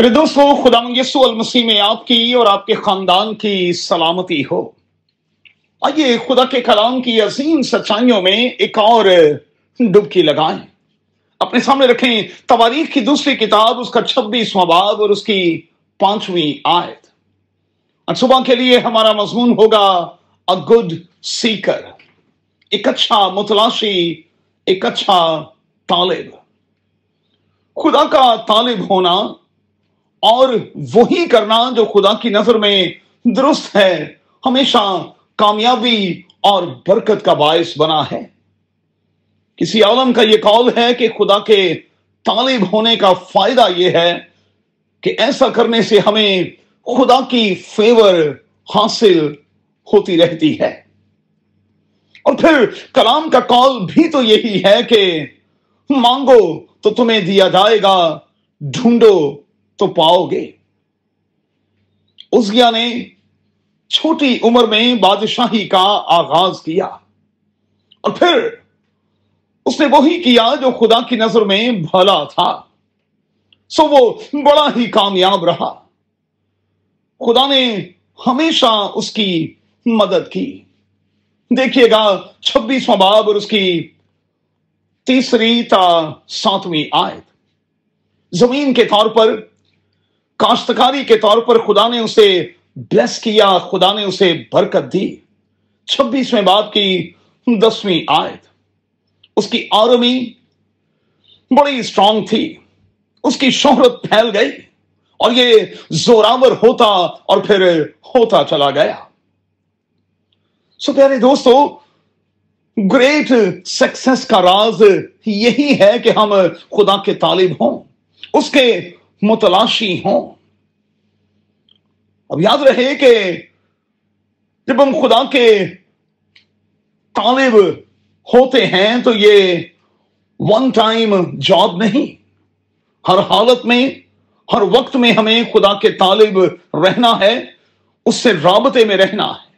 میرے دوستو، خدا یسو المسیح میں آپ کی اور آپ کے خاندان کی سلامتی ہو۔ آئیے خدا کے کلام کی عظیم سچائیوں میں ایک اور ڈبکی لگائیں۔ اپنے سامنے رکھیں تواریخ کی دوسری کتاب، اس کا چھبیسواں باب اور اس کی پانچویں آیت۔ اور صبح کے لیے ہمارا مضمون ہوگا ا گڈ سیکر ایک اچھا متلاشی، ایک اچھا طالب۔ خدا کا طالب ہونا اور وہی کرنا جو خدا کی نظر میں درست ہے، ہمیشہ کامیابی اور برکت کا باعث بنا ہے۔ کسی عالم کا یہ قول ہے کہ خدا کے طالب ہونے کا فائدہ یہ ہے کہ ایسا کرنے سے ہمیں خدا کی فیور حاصل ہوتی رہتی ہے۔ اور پھر کلام کا قول بھی تو یہی ہے کہ مانگو تو تمہیں دیا جائے گا، ڈھونڈو تو پاؤ گے۔ اس نے چھوٹی عمر میں بادشاہی کا آغاز کیا۔ اور پھر اس نے وہی کیا جو خدا کی نظر میں بھلا تھا۔ سو وہ بڑا ہی کامیاب رہا۔ خدا نے ہمیشہ اس کی مدد کی۔ دیکھیے گا، چھبیسواں باب اور اس کی تیسری تا ساتویں آیت۔ زمین کے طور پر کاشتکاری کے طور پر خدا نے اسے بلیس کیا، خدا نے اسے برکت دی۔ چھبیسویں باپ کی دسویں آیت۔ اس کی آرمی بڑی اسٹرانگ تھی۔ اس کی شہرت پھیل گئی اور یہ زوراور ہوتا اور پھر ہوتا چلا گیا۔ سو پیارے دوستو گریٹ سکسس کا راز یہی ہے کہ ہم خدا کے طالب ہوں۔ اس کے متلاشی ہوں۔ اب یاد رہے کہ جب ہم خدا کے طالب ہوتے ہیں تو یہ ون ٹائم جاب نہیں۔ ہر حالت میں، ہر وقت میں ہمیں خدا کے طالب رہنا ہے، اس سے رابطے میں رہنا ہے۔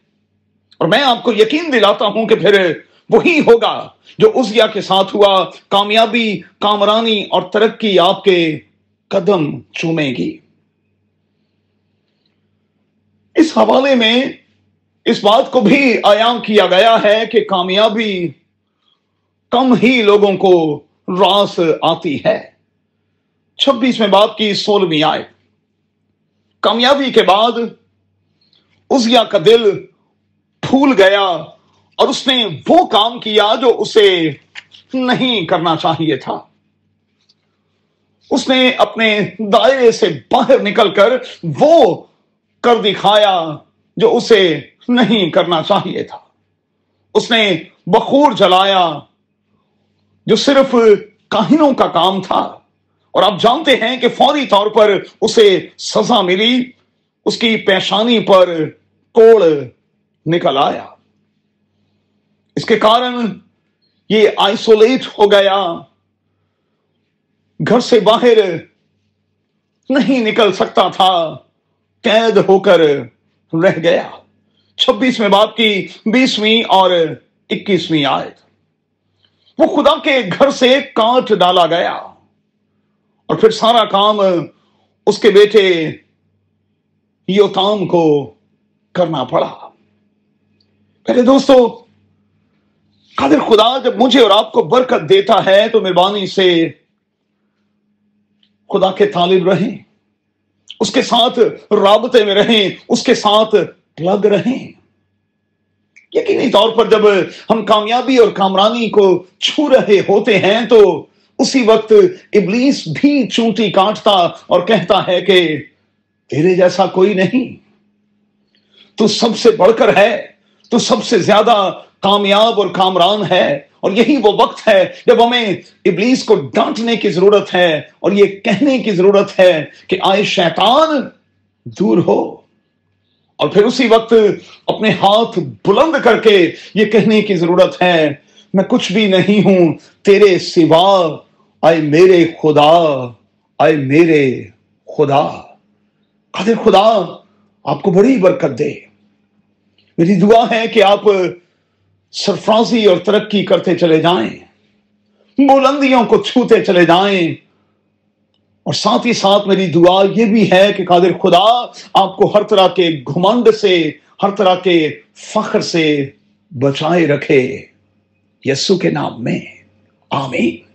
اور میں آپ کو یقین دلاتا ہوں کہ پھر وہی ہوگا جو ازیا کے ساتھ ہوا، کامیابی، کامرانی اور ترقی آپ کے قدم چومے گی۔ اس حوالے میں اس بات کو بھی آیام کیا گیا ہے کہ کامیابی کم ہی لوگوں کو راس آتی ہے۔ چھبیسویں بات کی سولہویں آئے کامیابی کے بعد ازیا کا دل پھول گیا اور اس نے وہ کام کیا جو اسے نہیں کرنا چاہیے تھا۔ اس نے اپنے دائرے سے باہر نکل کر وہ کر دکھایا جو اسے نہیں کرنا چاہیے تھا۔ اس نے بخور جلایا جو صرف کاہنوں کا کام تھا۔ اور آپ جانتے ہیں کہ فوری طور پر اسے سزا ملی۔ اس کی پیشانی پر کوڑ نکل آیا۔ اس کے کارن یہ آئسولیٹ ہو گیا۔ گھر سے باہر نہیں نکل سکتا تھا۔ قید ہو کر رہ گیا۔ چھبیسویں باپ کی بیسویں اور اکیسویں آیت۔ وہ خدا کے گھر سے کانٹ ڈالا گیا۔ اور پھر سارا کام اس کے بیٹے یوتام کو کرنا پڑا۔ پہلے دوستو، قادر خدا جب مجھے اور آپ کو برکت دیتا ہے تو مہربانی سے خدا کے طالب رہیں، اس کے ساتھ رابطے میں رہیں، اس کے ساتھ پلگ رہیں۔ یقینی طور پر جب ہم کامیابی اور کامرانی کو چھو رہے ہوتے ہیں تو اسی وقت ابلیس بھی چونٹی کاٹتا اور کہتا ہے کہ تیرے جیسا کوئی نہیں۔ تو سب سے بڑھ کر ہے، تو سب سے زیادہ کامیاب اور کامران ہے اور یہی وہ وقت ہے جب ہمیں ابلیس کو ڈانٹنے کی ضرورت ہے اور یہ کہنے کی ضرورت ہے کہ آئے شیطان، دور ہو۔ اور پھر اسی وقت اپنے ہاتھ بلند کر کے یہ کہنے کی ضرورت ہے، میں کچھ بھی نہیں ہوں، تیرے سوا۔ آئے میرے خدا، آئے میرے خدا۔ قادر خدا، آپ کو بڑی برکت دے۔ میری دعا ہے کہ آپ سرفرازی اور ترقی کرتے چلے جائیں، بلندیوں کو چھوتے چلے جائیں۔ اور ساتھ ہی ساتھ میری دعا یہ بھی ہے کہ قادر خدا، آپ کو ہر طرح کے گھمنڈ سے، ہر طرح کے فخر سے بچائے رکھے۔ یسو کے نام میں، آمین۔